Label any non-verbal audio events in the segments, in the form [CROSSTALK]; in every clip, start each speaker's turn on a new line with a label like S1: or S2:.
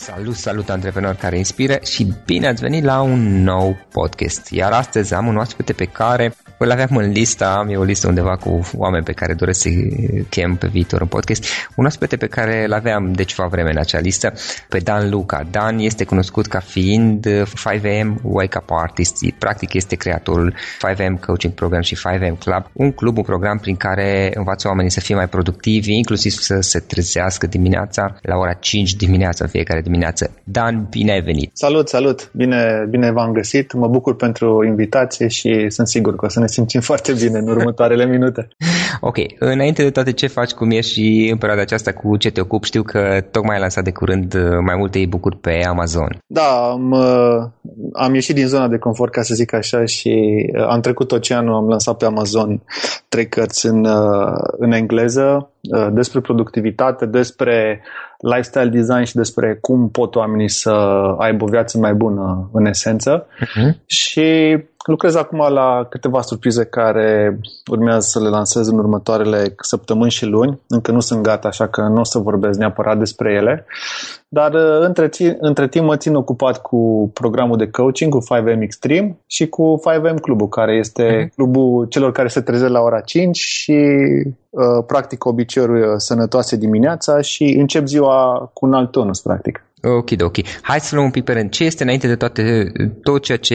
S1: Salut, salut antreprenori care inspiră și bine ați venit la un nou podcast. Iar astăzi am un oaspete pe care îl aveam în lista, am eu o listă undeva cu oameni pe care doresc să chem pe viitor în podcast. Un oaspete pe care îl aveam de ceva vreme în acea listă, pe Dan Luca. Dan este cunoscut ca fiind 5am Wake Up Artist. Practic este creatorul 5am Coaching Program și 5am Club, un club, un program prin care învață oamenii să fie mai productivi, inclusiv să se trezească dimineața la ora 5 dimineața fiecare dimineață. Dan, bine ai venit!
S2: Salut, salut! Bine, bine v-am găsit! Mă bucur pentru invitație și sunt sigur că o să ne simțim foarte bine în următoarele minute.
S1: Ok, înainte de toate ce faci, cum ești și în perioada aceasta cu ce te ocupi, știu că tocmai ai lansat de curând uh, mai multe e-book-uri pe Amazon.
S2: Da, am, uh, am ieșit din zona de confort, ca să zic așa, și uh, am trecut oceanul, am lansat pe Amazon trei cărți în, în engleză despre productivitate, despre lifestyle design și despre cum pot oamenii să aibă o viață mai bună în esență. Uh-huh. Și lucrez acum la câteva surprize care urmează să le lansez în următoarele săptămâni și luni. Încă nu sunt gata, așa că nu o să vorbesc neapărat despre ele. Dar uh, între, între timp mă țin ocupat cu programul de coaching, cu 5M Extreme și cu 5M Clubul, care este uh-huh. clubul celor care se trezesc la ora 5 și uh, practic obiceiuri uh, sănătoase dimineața și încep ziua cu un alt tonus, practic.
S1: Ok, ok. Hai să luăm un pic pe rând. Ce este înainte de toate, tot ceea ce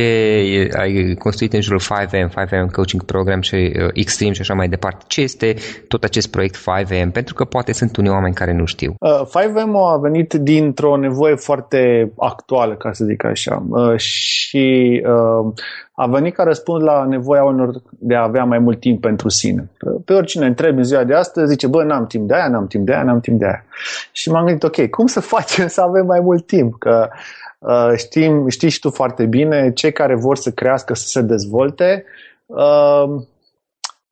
S1: ai construit în jurul 5M, 5M Coaching Program și uh, Extreme și așa mai departe? Ce este tot acest proiect 5M? Pentru că poate sunt unii oameni care nu știu.
S2: Uh, 5M a venit dintr-o nevoie foarte actuală, ca să zic așa. Uh, și uh, a venit ca răspuns la nevoia unor de a avea mai mult timp pentru sine. Pe oricine întrebi în ziua de astăzi, zice, bă, n-am timp de aia, n-am timp de aia, n-am timp de aia. Și m-am gândit, ok, cum să [LAUGHS] facem să avem mai mult timp? Că uh, știm, știi și tu foarte bine, cei care vor să crească, să se dezvolte, uh,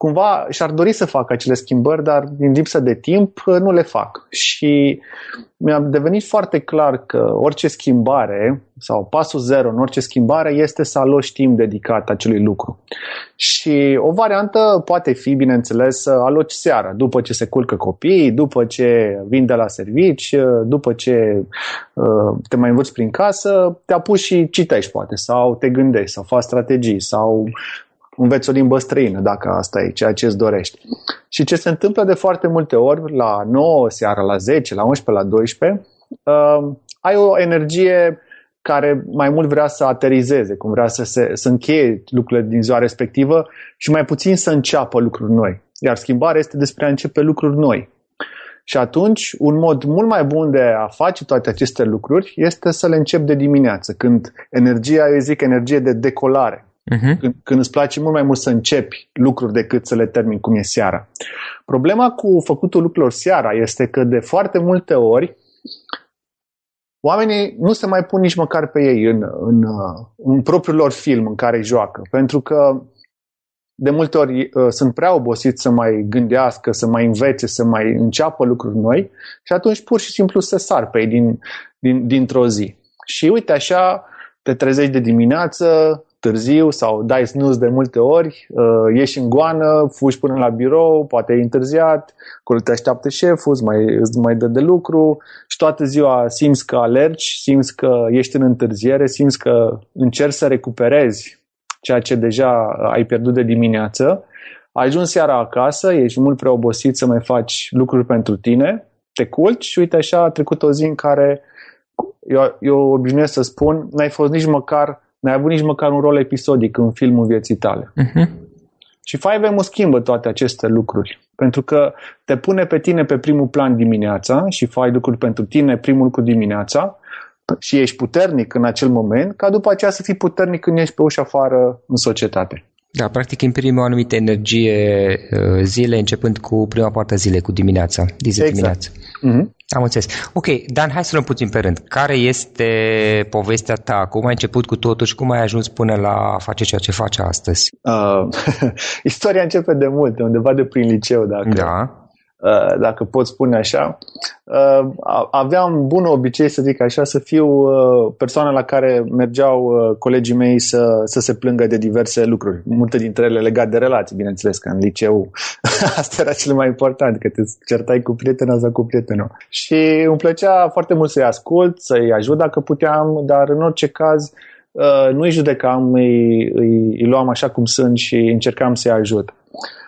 S2: cumva și-ar dori să facă acele schimbări, dar din lipsă de timp nu le fac. Și mi-a devenit foarte clar că orice schimbare sau pasul zero în orice schimbare este să aloci timp dedicat acelui lucru. Și o variantă poate fi, bineînțeles, să aloci seara, după ce se culcă copiii, după ce vin de la servici, după ce uh, te mai învăți prin casă, te apuci și citești poate, sau te gândești, sau faci strategii, sau înveți o limbă străină, dacă asta e ceea ce îți dorești. Și ce se întâmplă de foarte multe ori, la 9 seara, la 10, la 11, la 12, uh, ai o energie care mai mult vrea să aterizeze, cum vrea să, se, să încheie lucrurile din ziua respectivă și mai puțin să înceapă lucruri noi. Iar schimbarea este despre a începe lucruri noi. Și atunci, un mod mult mai bun de a face toate aceste lucruri este să le încep de dimineață, când energia, eu zic, energie de decolare. Uh-huh. Când, când îți place mult mai mult să începi lucruri decât să le termini cum e seara. Problema cu făcutul lucrurilor seara este că de foarte multe ori oamenii nu se mai pun nici măcar pe ei în, în, în propriul lor film în care joacă. Pentru că de multe ori uh, sunt prea obosiți să mai gândească, să mai învețe, să mai înceapă lucruri noi și atunci pur și simplu se sar pe ei din, din, dintr-o zi. Și uite așa, te trezești de dimineață, târziu sau dai snooze de multe ori, uh, ieși în goană, fugi până la birou, poate ai întârziat, acolo te așteaptă șeful, îți mai, îți mai dă de lucru și toată ziua simți că alergi, simți că ești în întârziere, simți că încerci să recuperezi ceea ce deja ai pierdut de dimineață, ajungi seara acasă, ești mult prea obosit să mai faci lucruri pentru tine, te culci și uite așa a trecut o zi în care eu, eu obișnuiesc să spun, n-ai fost nici măcar N-ai avut nici măcar un rol episodic în filmul vieții tale. Uh-huh. Și 5M schimbă toate aceste lucruri. Pentru că te pune pe tine pe primul plan dimineața și faci lucruri pentru tine primul lucru dimineața și ești puternic în acel moment, ca după aceea să fii puternic când ești pe ușa afară în societate.
S1: Da, practic imprimi o anumită energie uh, zile, începând cu prima parte a zilei, cu dimineața, exact. dimineața. Mm-hmm. Am înțeles. Ok, Dan, hai să luăm puțin pe rând. Care este povestea ta? Cum ai început cu totul și cum ai ajuns până la a face ceea ce faci astăzi? Uh, [LAUGHS]
S2: istoria începe de mult, undeva de prin liceu, dacă...
S1: Da.
S2: Uh, dacă pot spune așa, uh, aveam bun obicei, să zic așa, să fiu uh, persoana la care mergeau colegii mei să, să se plângă de diverse lucruri, multe dintre ele legate de relații, bineînțeles, că în liceu [LAUGHS] asta era cel mai important, că te certai cu prietena sau cu prietenul. Și îmi plăcea foarte mult să-i ascult, să-i ajut dacă puteam, dar în orice caz nu-i judecam, îi, îi, îi luam așa cum sunt și încercam să-i ajut. Uh,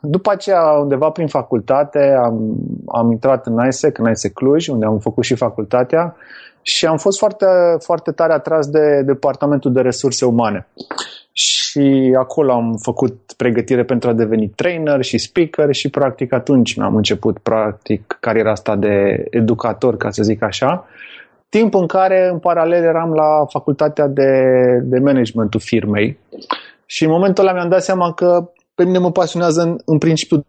S2: după aceea, undeva prin facultate, am, am intrat în ISEC, în ISEC Cluj, unde am făcut și facultatea și am fost foarte, foarte tare atras de Departamentul de Resurse Umane. Și acolo am făcut pregătire pentru a deveni trainer și speaker și practic atunci mi-am început practic cariera asta de educator, ca să zic așa. Timp în care în paralel eram la facultatea de, de managementul firmei și în momentul ăla mi-am dat seama că pe mine mă pasionează în, în principiu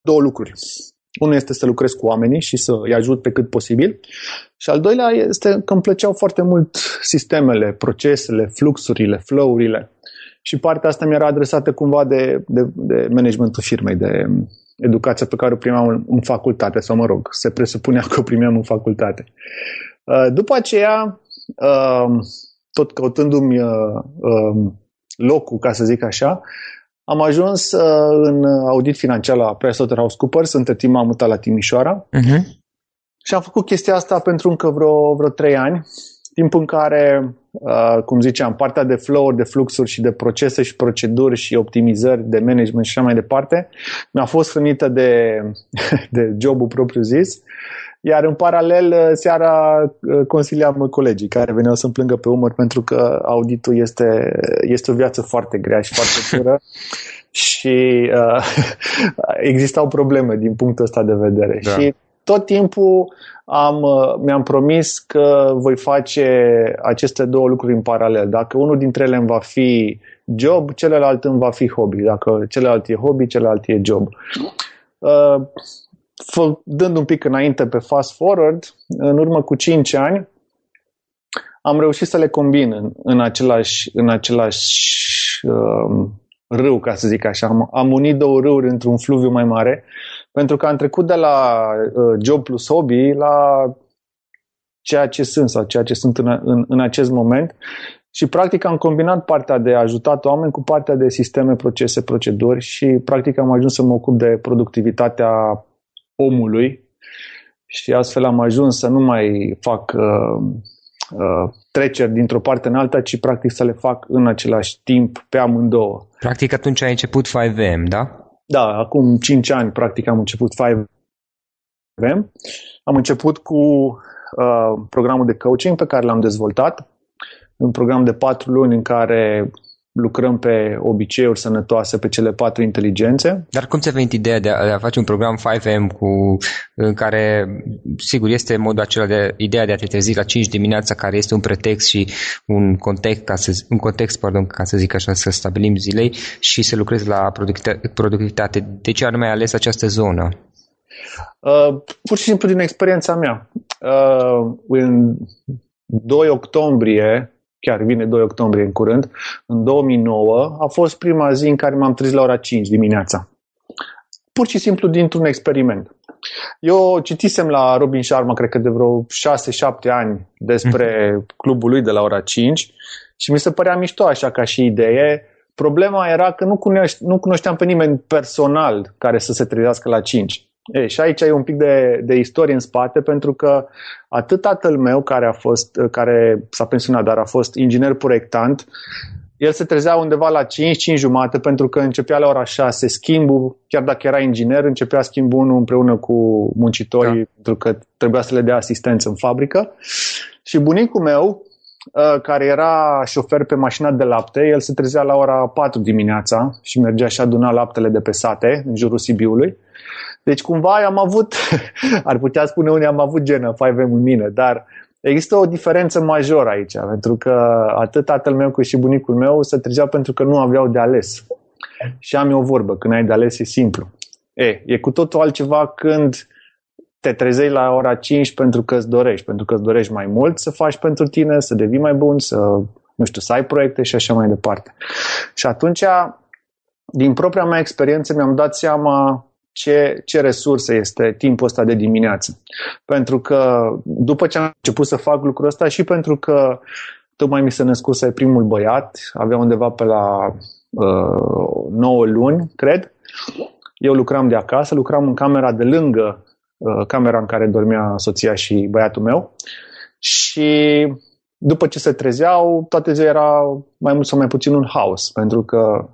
S2: două lucruri. Unul este să lucrez cu oamenii și să îi ajut pe cât posibil. Și al doilea este că îmi plăceau foarte mult sistemele, procesele, fluxurile, flow-urile. Și partea asta mi-era adresată cumva de, de, de managementul firmei, de educația pe care o primeam în, în facultate, sau mă rog, se presupunea că o primeam în facultate. Uh, după aceea, uh, tot căutându-mi uh, locul, ca să zic așa, am ajuns uh, în audit financiar la PricewaterhouseCoopers, între timp am mutat la Timișoara uh-huh. și am făcut chestia asta pentru încă vreo, vreo trei ani, timp în care, uh, cum ziceam, partea de flow de fluxuri și de procese și proceduri și optimizări de management și așa mai departe, mi-a fost hrănită de, [LAUGHS] de jobul propriu zis iar în paralel, uh, seara uh, consiliam colegii care veneau să-mi plângă pe umăr pentru că auditul este, este o viață foarte grea și foarte [LAUGHS] dură și uh, [LAUGHS] existau probleme din punctul ăsta de vedere. Da. Și tot timpul am, uh, mi-am promis că voi face aceste două lucruri în paralel. Dacă unul dintre ele îmi va fi job, celălalt îmi va fi hobby. Dacă celălalt e hobby, celălalt e job. Uh, dând un pic înainte pe fast forward, în urmă cu 5 ani, am reușit să le combin în, în același, în același uh, râu, ca să zic așa. Am, am unit două râuri într-un fluviu mai mare, pentru că am trecut de la uh, job plus hobby la ceea ce sunt sau ceea ce sunt în, în, în acest moment și practic am combinat partea de ajutat oameni cu partea de sisteme, procese, proceduri și practic am ajuns să mă ocup de productivitatea omului și astfel am ajuns să nu mai fac uh, uh, treceri dintr-o parte în alta, ci practic să le fac în același timp pe amândouă.
S1: Practic atunci ai început 5M, da?
S2: Da, acum 5 ani practic am început 5M. Am început cu uh, programul de coaching pe care l-am dezvoltat, un program de 4 luni în care lucrăm pe obiceiuri sănătoase, pe cele patru inteligențe.
S1: Dar cum ți-a venit ideea de a, de a face un program 5M cu, în care, sigur, este modul acela de ideea de a te trezi la 5 dimineața, care este un pretext și un context, ca să, un context, pardon, ca să zic așa, să stabilim zilei și să lucrezi la productivitate. De ce anume ai ales această zonă?
S2: Uh, pur și simplu din experiența mea. Uh, în 2 octombrie chiar vine 2 octombrie în curând, în 2009, a fost prima zi în care m-am trezit la ora 5 dimineața. Pur și simplu dintr-un experiment. Eu citisem la Robin Sharma, cred că de vreo 6-7 ani, despre mhm. clubul lui de la ora 5 și mi se părea mișto așa ca și idee. Problema era că nu, cunoște, nu cunoșteam pe nimeni personal care să se trezească la 5. E, și aici e un pic de, de istorie în spate, pentru că atât tatăl meu, care, a fost, care s-a pensionat, dar a fost inginer proiectant, el se trezea undeva la 5, 5 jumate, pentru că începea la ora 6 schimbul, chiar dacă era inginer, începea schimbul 1 împreună cu muncitorii, da. pentru că trebuia să le dea asistență în fabrică. Și bunicul meu, ă, care era șofer pe mașina de lapte, el se trezea la ora 4 dimineața și mergea și aduna laptele de pe sate, în jurul Sibiului. Deci cumva am avut, [LAUGHS] ar putea spune unii, am avut genă 5M în mine, dar există o diferență majoră aici, pentru că atât tatăl meu cât și bunicul meu se trezeau pentru că nu aveau de ales. Și am eu o vorbă, când ai de ales e simplu. E, e cu totul altceva când te trezei la ora 5 pentru că îți dorești, pentru că îți dorești mai mult să faci pentru tine, să devii mai bun, să, nu știu, să ai proiecte și așa mai departe. Și atunci, din propria mea experiență, mi-am dat seama ce, ce resurse este timpul ăsta de dimineață. Pentru că după ce am început să fac lucrul ăsta și pentru că tocmai mi se născuse primul băiat, avea undeva pe la uh, 9 luni, cred, eu lucram de acasă, lucram în camera de lângă uh, camera în care dormea soția și băiatul meu și după ce se trezeau, toate ziua era mai mult sau mai puțin un haos, pentru că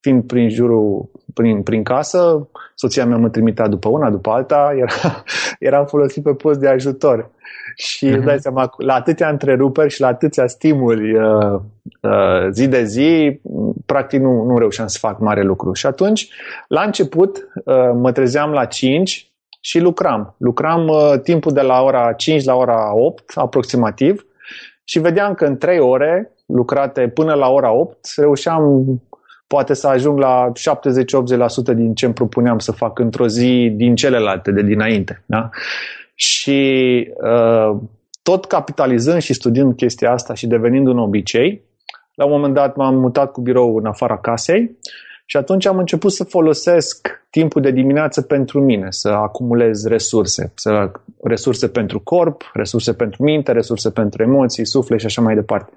S2: fiind prin jurul, prin, prin casă, soția mea mă trimitea după una, după alta, [LAUGHS] era, eram folosit pe post de ajutor. Și uh-huh. dai seama, la atâtea întreruperi și la atâția stimuli uh, uh, zi de zi, practic nu, nu reușeam să fac mare lucru. Și atunci, la început, uh, mă trezeam la 5 și lucram. Lucram uh, timpul de la ora 5 la ora 8, aproximativ, și vedeam că în 3 ore lucrate până la ora 8 reușeam poate să ajung la 70-80% din ce îmi propuneam să fac într-o zi din celelalte de dinainte. Da? Și uh, tot capitalizând și studiind chestia asta și devenind un obicei, la un moment dat m-am mutat cu birou în afara casei și atunci am început să folosesc timpul de dimineață pentru mine, să acumulez resurse, să, resurse pentru corp, resurse pentru minte, resurse pentru emoții, suflet și așa mai departe.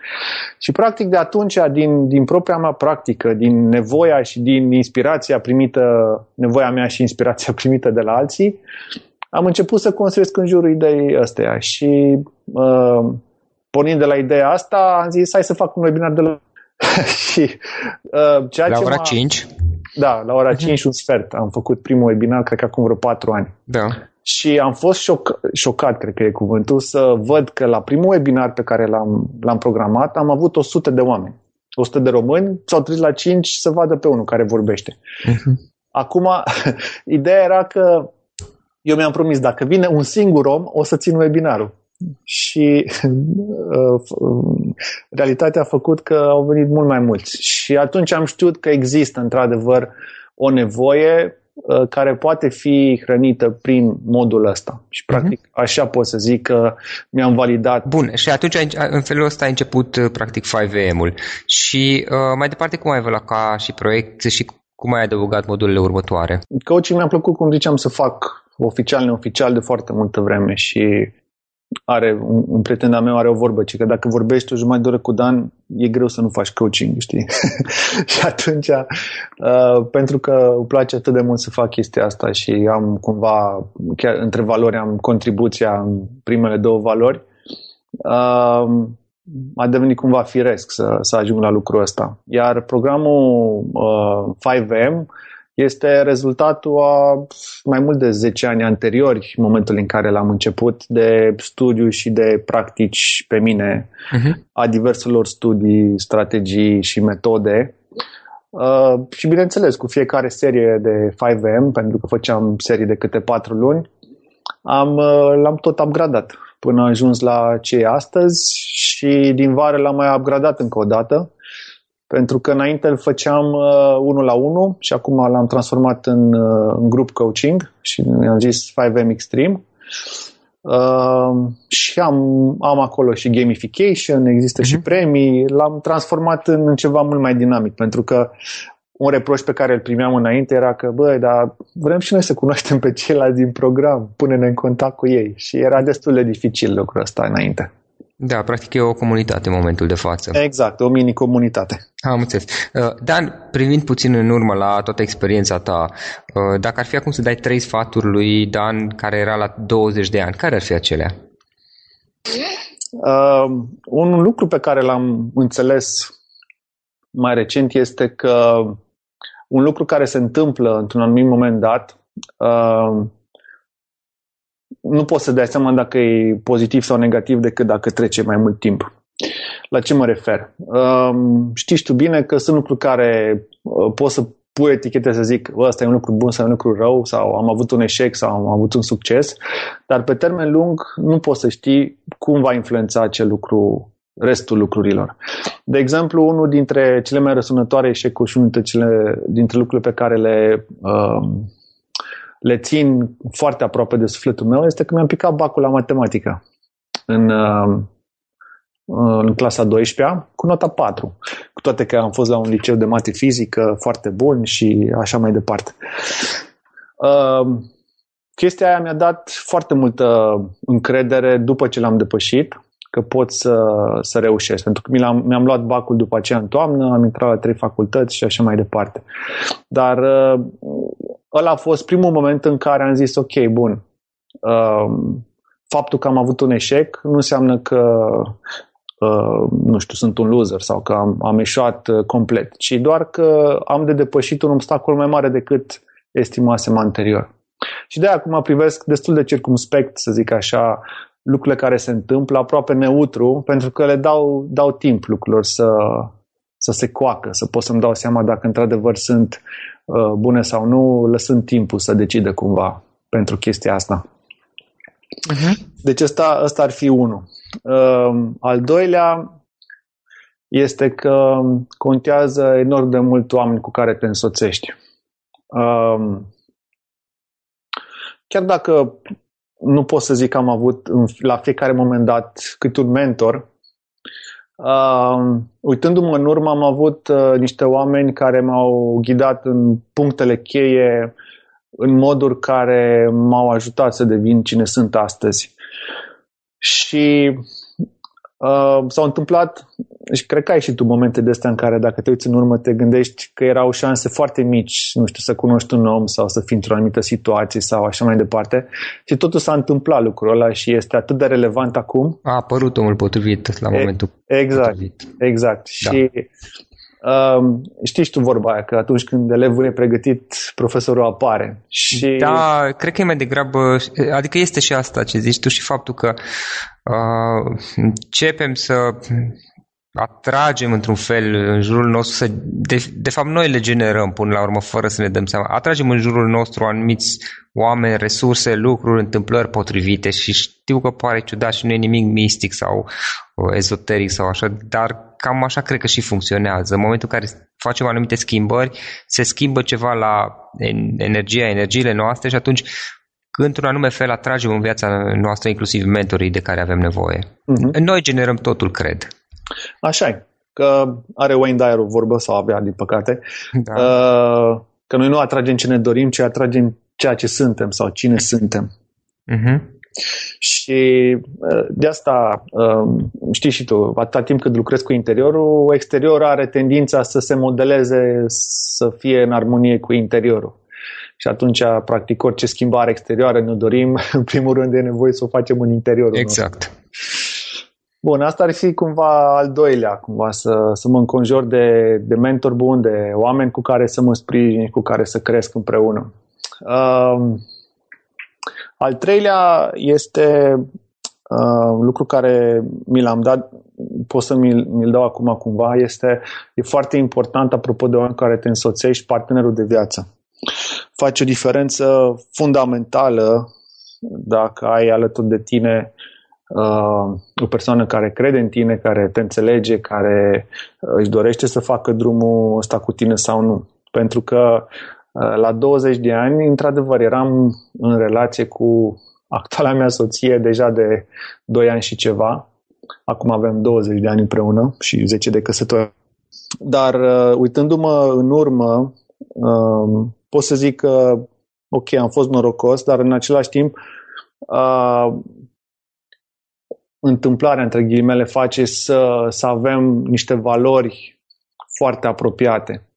S2: Și practic de atunci, din, din propria mea practică, din nevoia și din inspirația primită, nevoia mea și inspirația [LAUGHS] primită de la alții, am început să construiesc în jurul ideii astea și uh, pornind de la ideea asta, am zis hai să fac un webinar de la [LAUGHS] și
S1: uh, ceea la ce ora 5?
S2: Da, la ora 5 și un sfert. Am făcut primul webinar, cred că acum vreo 4 ani.
S1: Da.
S2: Și am fost șoc, șocat, cred că e cuvântul, să văd că la primul webinar pe care l-am, l-am programat am avut 100 de oameni. 100 de români s-au trezit la 5 să vadă pe unul care vorbește. Uh-huh. Acum, [LAUGHS] ideea era că eu mi-am promis, dacă vine un singur om, o să țin webinarul și [LAUGHS] uh, realitatea a făcut că au venit mult mai mulți. Și atunci am știut că există într-adevăr o nevoie uh, care poate fi hrănită prin modul ăsta. Și mhm. practic uh-huh. așa pot să zic că mi-am validat.
S1: Bun, și atunci în felul ăsta a început uh, practic 5AM-ul. Și uh, mai departe cum ai evoluat ca și proiect și cum ai adăugat modulele următoare?
S2: Coaching mi-a plăcut, cum ziceam, să fac oficial, neoficial de foarte multă vreme și are un, un prieten de meu are o vorbă, ci că dacă vorbești o jumătate de oră cu Dan, e greu să nu faci coaching, știi? [LAUGHS] și atunci, uh, pentru că îmi place atât de mult să fac chestia asta și am cumva, chiar între valori, am contribuția în primele două valori, uh, a devenit cumva firesc să, să ajung la lucrul ăsta. Iar programul uh, 5M este rezultatul a mai mult de 10 ani anteriori, în momentul în care l-am început, de studiu și de practici pe mine, uh-huh. a diverselor studii, strategii și metode. Uh, și bineînțeles, cu fiecare serie de 5M, pentru că făceam serii de câte 4 luni, am, uh, l-am tot upgradat până a ajuns la ce e astăzi și din vară l-am mai upgradat încă o dată pentru că înainte îl făceam uh, unul la unul și acum l-am transformat în, uh, în grup coaching și am zis 5M Extreme. Uh, și am, am acolo și gamification, există uh-huh. și mhm. premii, l-am transformat în, în ceva mult mai dinamic, pentru că un reproș pe care îl primeam înainte era că, băi, dar vrem și noi să cunoaștem pe ceilalți din program, pune-ne în contact cu ei. Și era destul de dificil lucrul ăsta înainte.
S1: Da, practic e o comunitate în momentul de față.
S2: Exact, o mini-comunitate.
S1: Am înțeles. Uh, Dan, privind puțin în urmă la toată experiența ta, uh, dacă ar fi acum să dai trei sfaturi lui Dan care era la 20 de ani, care ar fi acelea?
S2: Uh, un lucru pe care l-am înțeles mai recent este că un lucru care se întâmplă într-un anumit moment dat uh, nu poți să dai seama dacă e pozitiv sau negativ decât dacă trece mai mult timp. La ce mă refer? Um, știți tu bine că sunt lucruri care uh, poți să pui etichete să zic ăsta e un lucru bun sau un lucru rău sau am avut un eșec sau am avut un succes, dar pe termen lung nu poți să știi cum va influența acel lucru restul lucrurilor. De exemplu, unul dintre cele mai răsunătoare eșecuri și unul dintre, cele, dintre lucrurile pe care le uh, le țin foarte aproape de sufletul meu este că mi-am picat bacul la matematică în, uh, în clasa 12 cu nota 4, cu toate că am fost la un liceu de mate fizică foarte bun și așa mai departe. Uh, chestia aia mi-a dat foarte multă încredere după ce l-am depășit că pot să, să reușesc. Pentru că mi am mi-am luat bacul după aceea în toamnă, am intrat la trei facultăți și așa mai departe. Dar uh, ăla a fost primul moment în care am zis, ok, bun, uh, faptul că am avut un eșec nu înseamnă că Uh, nu știu, sunt un loser sau că am, am eșuat uh, complet, ci doar că am de depășit un obstacol mai mare decât estimasem anterior. Și de acum privesc destul de circumspect, să zic așa, lucrurile care se întâmplă, aproape neutru, pentru că le dau, dau timp lucrurilor să, să se coacă, să pot să-mi dau seama dacă într-adevăr sunt uh, bune sau nu, lăsând timpul să decidă cumva pentru chestia asta. Uh-huh. Deci ăsta, ăsta ar fi unul. Uh, al doilea este că contează enorm de mult oameni cu care te însoțești. Uh, chiar dacă nu pot să zic că am avut la fiecare moment dat cât un mentor, Uh, uitându-mă în urmă, am avut uh, niște oameni care m-au ghidat în punctele cheie, în moduri care m-au ajutat să devin cine sunt astăzi. Și uh, s-au întâmplat, și cred că ai și tu momente de astea în care dacă te uiți în urmă te gândești că erau șanse foarte mici, nu știu, să cunoști un om sau să fii într-o anumită situație sau așa mai departe. Și totul s-a întâmplat lucrul ăla și este atât de relevant acum.
S1: A apărut omul potrivit la momentul
S2: exact,
S1: potrivit.
S2: Exact. Da. Și Uh, știi și tu vorba aia, că atunci când elevul e pregătit, profesorul apare. Și...
S1: Da, cred că e mai degrabă, adică este și asta ce zici tu și faptul că uh, începem să atragem într-un fel în jurul nostru, să, de, de fapt noi le generăm până la urmă fără să ne dăm seama, atragem în jurul nostru anumiți oameni, resurse, lucruri, întâmplări potrivite și știu că pare ciudat și nu e nimic mistic sau uh, ezoteric sau așa, dar cam așa cred că și funcționează. În momentul în care facem anumite schimbări, se schimbă ceva la energia, energiile noastre și atunci într-un anume fel atragem în viața noastră inclusiv mentorii de care avem nevoie. Uh-huh. Noi generăm totul, cred.
S2: Așa e. Că are Wayne Dyer o vorbă sau avea, din păcate, da. uh, că noi nu atragem ce ne dorim, ci atragem ceea ce suntem sau cine suntem. Uh-huh. Și uh, de asta, uh, știi și tu, atâta timp cât lucrezi cu interiorul, exteriorul are tendința să se modeleze, să fie în armonie cu interiorul. Și atunci, practic, orice schimbare exterioară ne dorim, [LAUGHS] în primul rând e nevoie să o facem în interiorul
S1: Exact.
S2: Nostru. Bun, asta ar fi cumva al doilea, cumva să, să mă înconjur de, de mentor bun, de oameni cu care să mă sprijin, cu care să cresc împreună. Uh, al treilea este uh, lucru care mi l-am dat, pot să mi-l, mi-l dau acum cumva, este e foarte important apropo de oameni care te însoțești, partenerul de viață. Face o diferență fundamentală dacă ai alături de tine uh, o persoană care crede în tine, care te înțelege, care uh, își dorește să facă drumul ăsta cu tine sau nu. Pentru că uh, la 20 de ani, într-adevăr, eram în relație cu actuala mea soție deja de 2 ani și ceva. Acum avem 20 de ani împreună și 10 de căsătorie. Dar uh, uitându-mă în urmă, uh, pot să zic că, ok, am fost norocos, dar în același timp uh, întâmplarea, între ghilimele, face să, să avem niște valori foarte apropiate.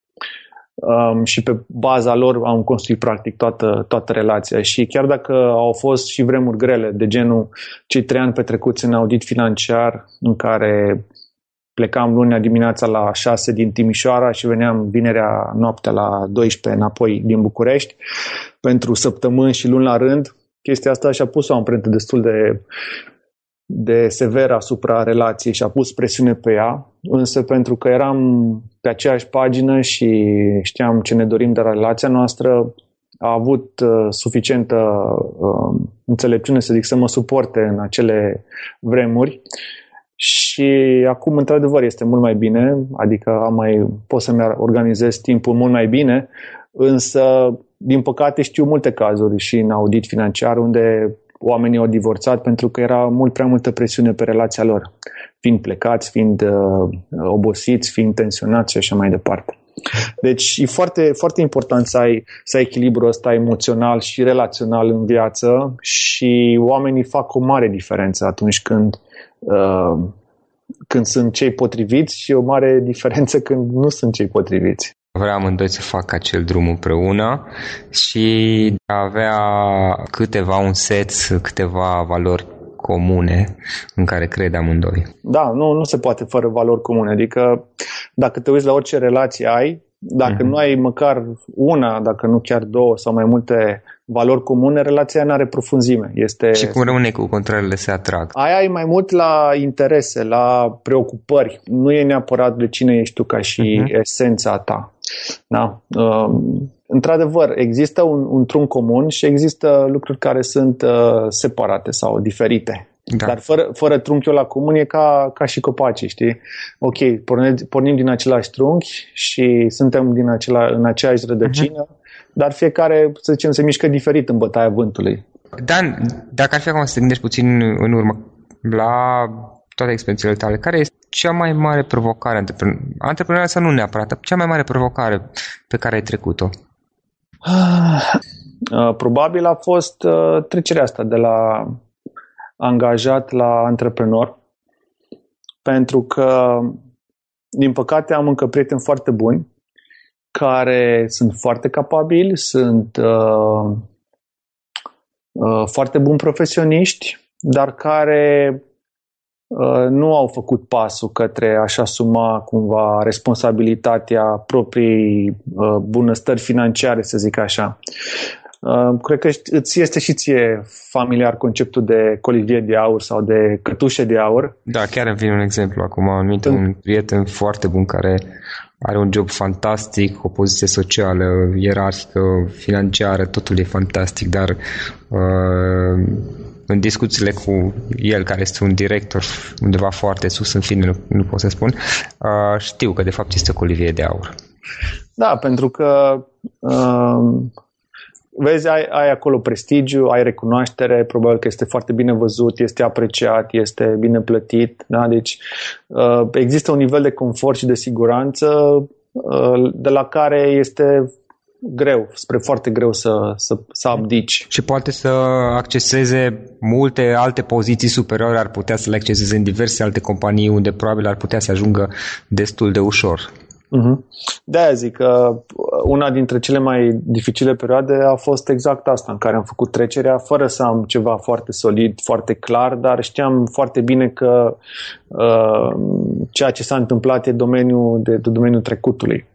S2: Um, și pe baza lor am construit practic toată, toată relația. Și chiar dacă au fost și vremuri grele, de genul cei trei ani petrecuți în audit financiar, în care plecam lunea dimineața la 6 din Timișoara și veneam vinerea noaptea la 12 înapoi din București pentru săptămâni și luni la rând. Chestia asta și-a pus o amprentă destul de de sever asupra relației și a pus presiune pe ea, însă pentru că eram pe aceeași pagină și știam ce ne dorim de la relația noastră, a avut uh, suficientă uh, înțelepciune, să zic, să mă suporte în acele vremuri. Și acum, într-adevăr, este mult mai bine, adică am mai, pot să-mi organizez timpul mult mai bine, însă, din păcate, știu multe cazuri și în audit financiar unde oamenii au divorțat pentru că era mult prea multă presiune pe relația lor, fiind plecați, fiind uh, obosiți, fiind tensionați și așa mai departe. Deci e foarte, foarte important să ai, să ai echilibrul ăsta emoțional și relațional în viață și oamenii fac o mare diferență atunci când, uh, când sunt cei potriviți și o mare diferență când nu sunt cei potriviți.
S1: Vreau amândoi să fac acel drum împreună și a avea câteva un set, câteva valori comune în care cred amândoi.
S2: Da, nu, nu se poate fără valori comune. Adică dacă te uiți la orice relație ai, dacă uh-huh. nu ai măcar una, dacă nu chiar două sau mai multe valori comune, relația nu are profunzime. Este...
S1: Și cum rămâne cu contrarele se atrag?
S2: Aia e mai mult la interese, la preocupări. Nu e neapărat de cine ești tu ca și uh-huh. esența ta. Da? Uh, într-adevăr, există un, un trunc comun și există lucruri care sunt uh, separate sau diferite. Da. Dar fără, fără trunchiul la comun e ca, ca și copacii, știi? Ok, pornim, pornim din același trunchi și suntem din acela, în aceeași rădăcină, uh-huh. dar fiecare, să zicem, se mișcă diferit în bătaia vântului.
S1: Dan, dacă ar fi acum să te gândești puțin în urmă la toate experiențele tale, care este cea mai mare provocare antreprenor? Antreprenorial sau nu neapărat, cea mai mare provocare pe care ai trecut-o?
S2: Probabil a fost uh, trecerea asta de la angajat la antreprenor, pentru că, din păcate, am încă prieteni foarte buni care sunt foarte capabili, sunt uh, uh, foarte buni profesioniști, dar care uh, nu au făcut pasul către a-și asuma cumva responsabilitatea proprii uh, bunăstări financiare, să zic așa. Uh, cred că îți este și ție familiar conceptul de colivie de aur sau de cătușe de aur.
S1: Da, chiar îmi vine un exemplu acum. Am în... un prieten foarte bun care are un job fantastic, o poziție socială, ierarhică, financiară, totul e fantastic, dar uh, în discuțiile cu el, care este un director undeva foarte sus, în fine, nu, nu pot să spun, uh, știu că de fapt este o colivie de aur.
S2: Da, pentru că uh, vezi, ai, ai acolo prestigiu, ai recunoaștere, probabil că este foarte bine văzut, este apreciat, este bine plătit. Da? Deci uh, există un nivel de confort și de siguranță uh, de la care este greu, spre foarte greu să, să, să abdici.
S1: Și poate să acceseze multe alte poziții superioare, ar putea să le acceseze în diverse alte companii unde probabil ar putea să ajungă destul de ușor.
S2: Uh-huh. De-aia zic că una dintre cele mai dificile perioade a fost exact asta, în care am făcut trecerea fără să am ceva foarte solid, foarte clar, dar știam foarte bine că uh, ceea ce s-a întâmplat e domeniul de, de domeniul trecutului.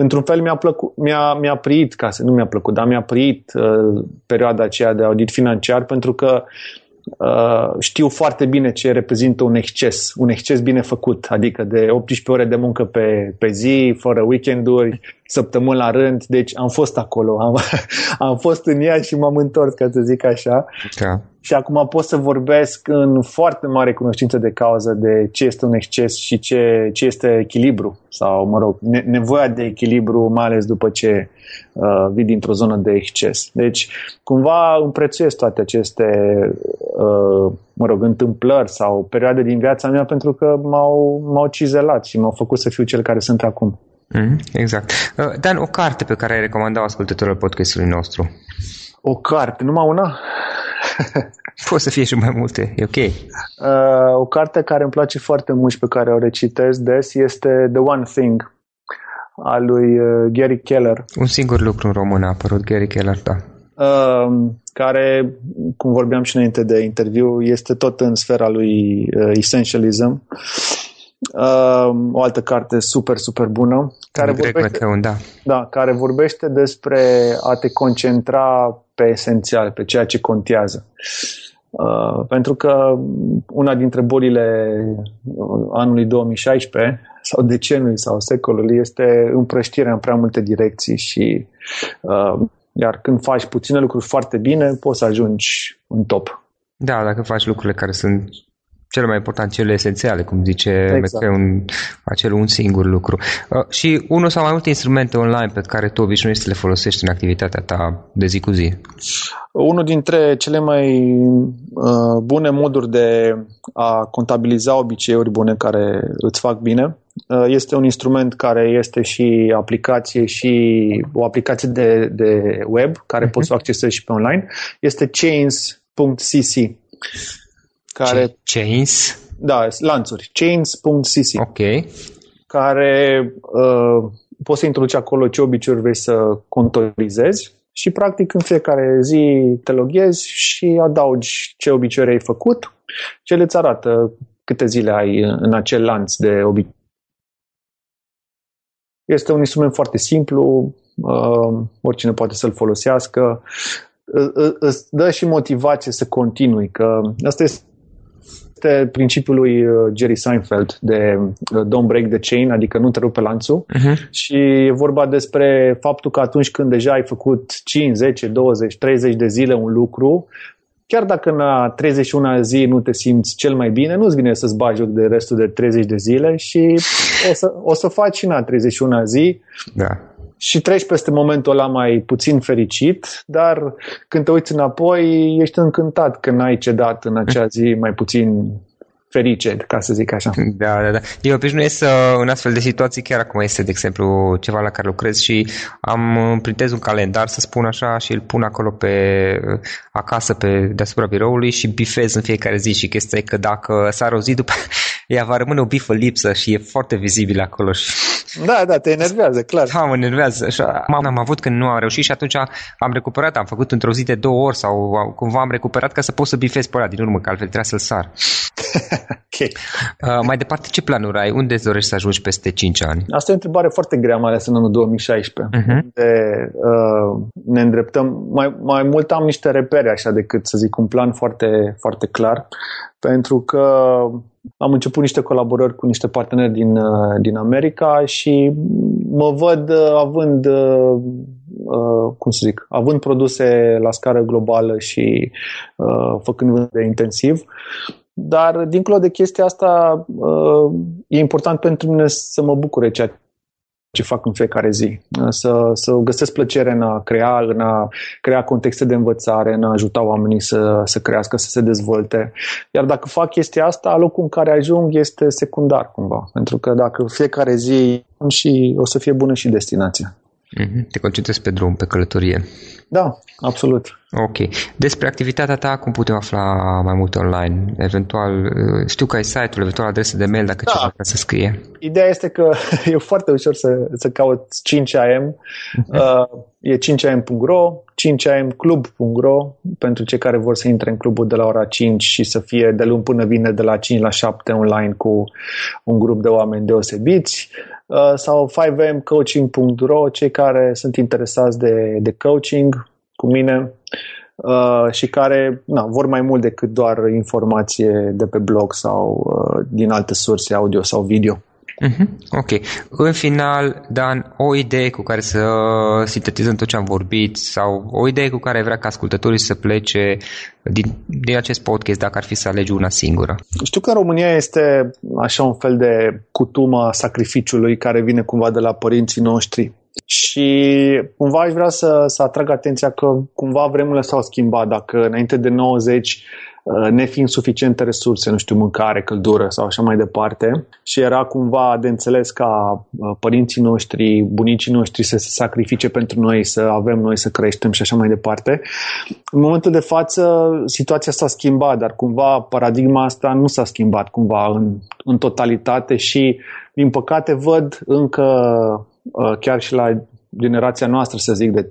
S2: Într-un fel mi-a, plăcut, mi-a, mi-a priit, ca să nu mi-a plăcut, dar mi-a priit uh, perioada aceea de audit financiar pentru că uh, Uh, știu foarte bine ce reprezintă un exces, un exces bine făcut, adică de 18 ore de muncă pe, pe zi, fără weekenduri, săptămâni la rând, deci am fost acolo, am, [LAUGHS] am fost în ea și m-am întors, ca să zic așa. Da. Și acum pot să vorbesc în foarte mare cunoștință de cauză de ce este un exces și ce, ce este echilibru sau, mă rog, ne, nevoia de echilibru, mai ales după ce uh, vii dintr-o zonă de exces. Deci, cumva împrețuiesc toate aceste, uh, mă rog, întâmplări sau perioade din viața mea pentru că m-au, m-au cizelat și m-au făcut să fiu cel care sunt acum.
S1: Mm, exact. Uh, Dan, o carte pe care ai recomandat ascultătorul podcastului nostru?
S2: O carte, numai una? [LAUGHS]
S1: Poate să fie și mai multe, e ok. Uh,
S2: o carte care îmi place foarte mult și pe care o recitesc des este The One Thing al lui uh, Gary Keller.
S1: Un singur lucru în român a apărut Gary Keller, da.
S2: Uh, care, cum vorbeam și înainte de interviu, este tot în sfera lui uh, Essentialism. Uh, o altă carte super, super bună.
S1: Care vorbește, da.
S2: Da, care vorbește despre a te concentra pe esențial, pe ceea ce contează. Uh, pentru că una dintre bolile anului 2016 sau decenului sau secolului este împrăștirea în prea multe direcții și uh, iar când faci puține lucruri foarte bine, poți să ajungi în top.
S1: Da, dacă faci lucrurile care sunt cele mai important, cele esențiale, cum zice exact. un, acel un singur lucru. Uh, și unul sau mai multe instrumente online pe care tu obișnuiești să le folosești în activitatea ta de zi cu zi.
S2: Unul dintre cele mai uh, bune moduri de a contabiliza obiceiuri bune care îți fac bine uh, este un instrument care este și aplicație și o aplicație de, de web care uh-huh. poți să o accesezi și pe online. Este chains.cc
S1: care... Chains?
S2: Da, lanțuri. Chains.cc
S1: Ok.
S2: Care uh, poți să introduci acolo ce obiceiuri vrei să contorizezi și practic în fiecare zi te loghezi și adaugi ce obiceiuri ai făcut ce îți arată câte zile ai în acel lanț de obiceiuri. Este un instrument foarte simplu, uh, oricine poate să-l folosească, îți dă și motivație să continui, că asta este este principiul lui uh, Jerry Seinfeld de uh, don't break the chain, adică nu te rupe lanțul uh-huh. și e vorba despre faptul că atunci când deja ai făcut 5, 10, 20, 30 de zile un lucru, chiar dacă în a 31 zi nu te simți cel mai bine, nu-ți vine să-ți bagi joc de restul de 30 de zile și o să, o să faci și în a 31 zi.
S1: Da
S2: și treci peste momentul ăla mai puțin fericit, dar când te uiți înapoi, ești încântat că n-ai cedat în acea zi mai puțin ferice, ca să zic așa.
S1: Da, da, da. Eu obișnuiesc să, în astfel de situații, chiar acum este, de exemplu, ceva la care lucrez și am printez un calendar, să spun așa, și îl pun acolo pe acasă, pe deasupra biroului și bifez în fiecare zi și chestia e că dacă s-ar o zi după [LAUGHS] ea va rămâne o bifă lipsă și e foarte vizibil acolo. Și...
S2: Da, da, te enervează, clar.
S1: Da, mă enervează. Așa, am avut când nu am reușit și atunci am recuperat, am făcut într-o zi de două ori sau cumva am recuperat ca să pot să bifez pe ăla din urmă, că altfel trebuia să-l sar. [LAUGHS]
S2: ok. Uh,
S1: mai departe, ce planuri ai? Unde îți dorești să ajungi peste 5 ani?
S2: Asta e o întrebare foarte grea, mai ales în anul 2016, uh-huh. unde uh, ne îndreptăm. Mai, mai mult am niște repere, așa, decât să zic un plan foarte, foarte clar, pentru că am început niște colaborări cu niște parteneri din, uh, din America și mă văd uh, având, uh, cum să zic, având produse la scară globală și făcând de intensiv. Dar, dincolo de chestia asta, e important pentru mine să mă bucure ceea ce fac în fiecare zi. Să, să găsesc plăcere în a crea, în a crea contexte de învățare, în a ajuta oamenii să, să crească, să se dezvolte. Iar dacă fac chestia asta, locul în care ajung este secundar cumva. Pentru că dacă fiecare zi și o să fie bună și destinația.
S1: Mm-hmm. Te concentrezi pe drum, pe călătorie.
S2: Da, absolut.
S1: Ok. Despre activitatea ta, cum putem afla mai mult online? Eventual, uh, știu că ai site-ul, eventual adrese de mail dacă da. cineva vrea să scrie.
S2: Ideea este că [LAUGHS] e foarte ușor să, să caut 5am. Uh-huh. Uh, e 5am.ro, 5amclub.ro pentru cei care vor să intre în clubul de la ora 5 și să fie de luni până vine de la 5 la 7 online cu un grup de oameni deosebiți. Uh, sau 5mcoaching.ro, cei care sunt interesați de, de coaching cu mine uh, și care na, vor mai mult decât doar informație de pe blog sau uh, din alte surse audio sau video.
S1: Mm-hmm. Ok. În final, Dan, o idee cu care să sintetizăm tot ce am vorbit sau o idee cu care vrea ca ascultătorii să plece din, din acest podcast dacă ar fi să alegi una singură?
S2: Știu că România este așa un fel de cutumă sacrificiului care vine cumva de la părinții noștri. Și cumva aș vrea să, să atrag atenția că cumva vremurile s-au schimbat. Dacă înainte de 90 Uh, nefiind suficiente resurse, nu știu, mâncare, căldură sau așa mai departe și era cumva de înțeles ca uh, părinții noștri, bunicii noștri să se sacrifice pentru noi, să avem noi să creștem și așa mai departe. În momentul de față situația s-a schimbat, dar cumva paradigma asta nu s-a schimbat cumva în, în totalitate și din păcate văd încă uh, chiar și la generația noastră, să zic, de 30-40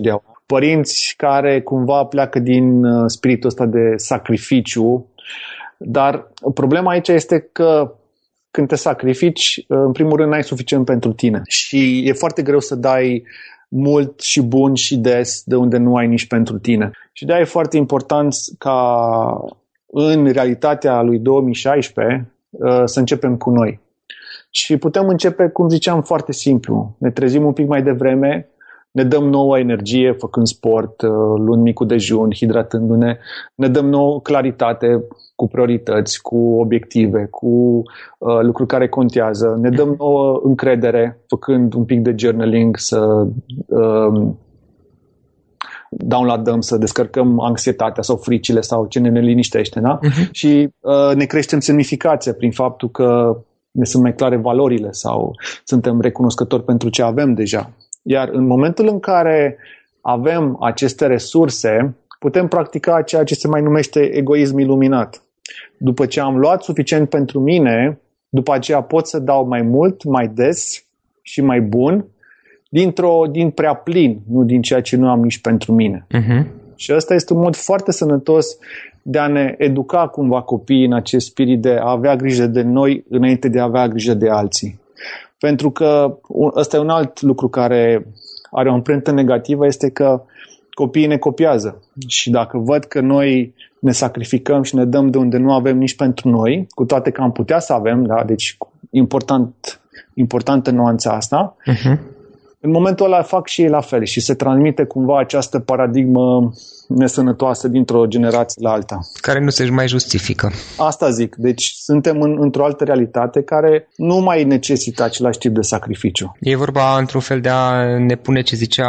S2: de ani, părinți care cumva pleacă din uh, spiritul ăsta de sacrificiu, dar problema aici este că când te sacrifici, uh, în primul rând n-ai suficient pentru tine și e foarte greu să dai mult și bun și des de unde nu ai nici pentru tine. Și de-aia e foarte important ca în realitatea lui 2016 uh, să începem cu noi. Și putem începe, cum ziceam, foarte simplu. Ne trezim un pic mai devreme, ne dăm nouă energie făcând sport, uh, luând micul dejun, hidratându-ne, ne dăm nouă claritate cu priorități, cu obiective, cu uh, lucruri care contează, ne dăm nouă încredere făcând un pic de journaling, să uh, downloadăm, să descărcăm anxietatea sau fricile sau ce ne liniștește, da? Uh-huh. Și uh, ne creștem semnificația prin faptul că ne sunt mai clare valorile sau suntem recunoscători pentru ce avem deja. Iar în momentul în care avem aceste resurse, putem practica ceea ce se mai numește egoism iluminat. După ce am luat suficient pentru mine, după aceea pot să dau mai mult, mai des și mai bun, dintr-o, din prea plin, nu din ceea ce nu am nici pentru mine. Uh-huh. Și ăsta este un mod foarte sănătos de a ne educa cumva copiii în acest spirit de a avea grijă de noi înainte de a avea grijă de alții. Pentru că ăsta e un alt lucru care are o amprentă negativă, este că copiii ne copiază. Și dacă văd că noi ne sacrificăm și ne dăm de unde nu avem nici pentru noi, cu toate că am putea să avem, da? deci important, importantă nuanța asta, uh-huh în momentul ăla fac și ei la fel și se transmite cumva această paradigmă nesănătoasă dintr-o generație la alta.
S1: Care nu se mai justifică.
S2: Asta zic. Deci suntem în, într-o altă realitate care nu mai necesită același tip de sacrificiu.
S1: E vorba într-un fel de a ne pune ce zicea,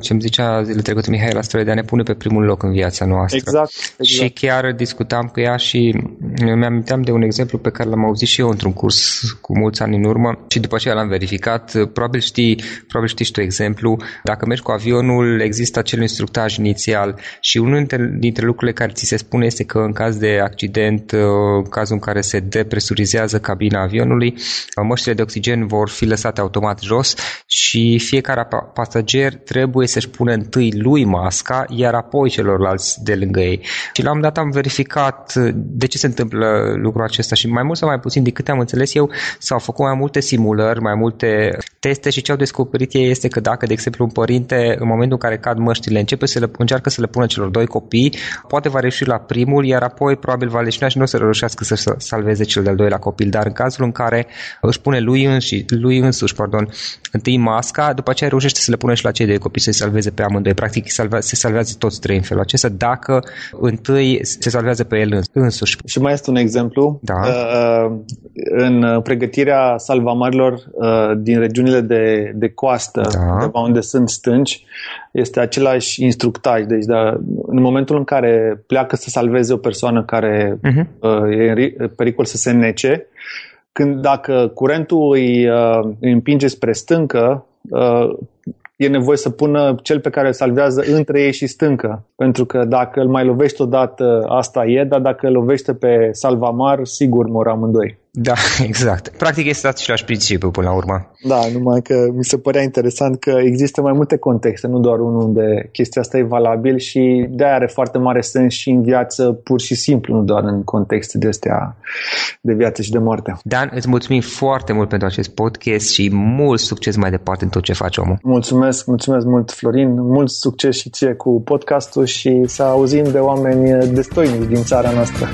S1: ce îmi zicea zile trecute Mihai la de a ne pune pe primul loc în viața noastră.
S2: Exact, exact.
S1: Și chiar discutam cu ea și mi-aminteam de un exemplu pe care l-am auzit și eu într-un curs cu mulți ani în urmă și după aceea l-am verificat. Probabil știi, probabil știi și tu exemplu. Dacă mergi cu avionul, există acel instructaj inițial și unul dintre, dintre lucrurile care ți se spune este că în caz de accident, uh, în cazul în care se depresurizează cabina avionului, uh, măștile de oxigen vor fi lăsate automat jos și fiecare pasager trebuie să-și pună întâi lui masca, iar apoi celorlalți de lângă ei. Și la un dat am verificat uh, de ce se întâmplă lucrul acesta și mai mult sau mai puțin, de câte am înțeles eu, s-au făcut mai multe simulări, mai multe teste și ce au descoperit ei este că dacă, de exemplu, un părinte, în momentul în care cad măștile, începe să le, încearcă să le pună celor doi copii, poate va reuși la primul, iar apoi probabil va leșina și nu o să reușească să salveze cel de-al doilea copil. Dar în cazul în care își pune lui, înși, lui însuși pardon, întâi masca, după aceea reușește să le pună și la cei doi copii să-i salveze pe amândoi. Practic se salvează toți trei în felul acesta dacă întâi se salvează pe el însuși.
S2: Și mai este un exemplu.
S1: Da.
S2: Uh, în pregătirea salvamarilor uh, din regiunile de, de coastă, da. unde sunt stânci, este același instructaj. Deci, da, în momentul în care pleacă să salveze o persoană care uh-huh. uh, e în pericol să se nece, când dacă curentul îi, uh, îi împinge spre stâncă, uh, e nevoie să pună cel pe care îl salvează între ei și stâncă. Pentru că dacă îl mai lovești odată, asta e, dar dacă îl lovește pe salvamar, sigur mor amândoi.
S1: Da, [LAUGHS] exact. Practic este același principiu până la urmă.
S2: Da, numai că mi se părea interesant că există mai multe contexte, nu doar unul unde chestia asta e valabil și de are foarte mare sens și în viață pur și simplu, nu doar în contexte de astea de viață și de moarte.
S1: Dan, îți mulțumim foarte mult pentru acest podcast și mult succes mai departe în tot ce faci omul.
S2: Mulțumesc, mulțumesc mult Florin, mult succes și ție cu podcastul și să auzim de oameni destoinici din țara noastră.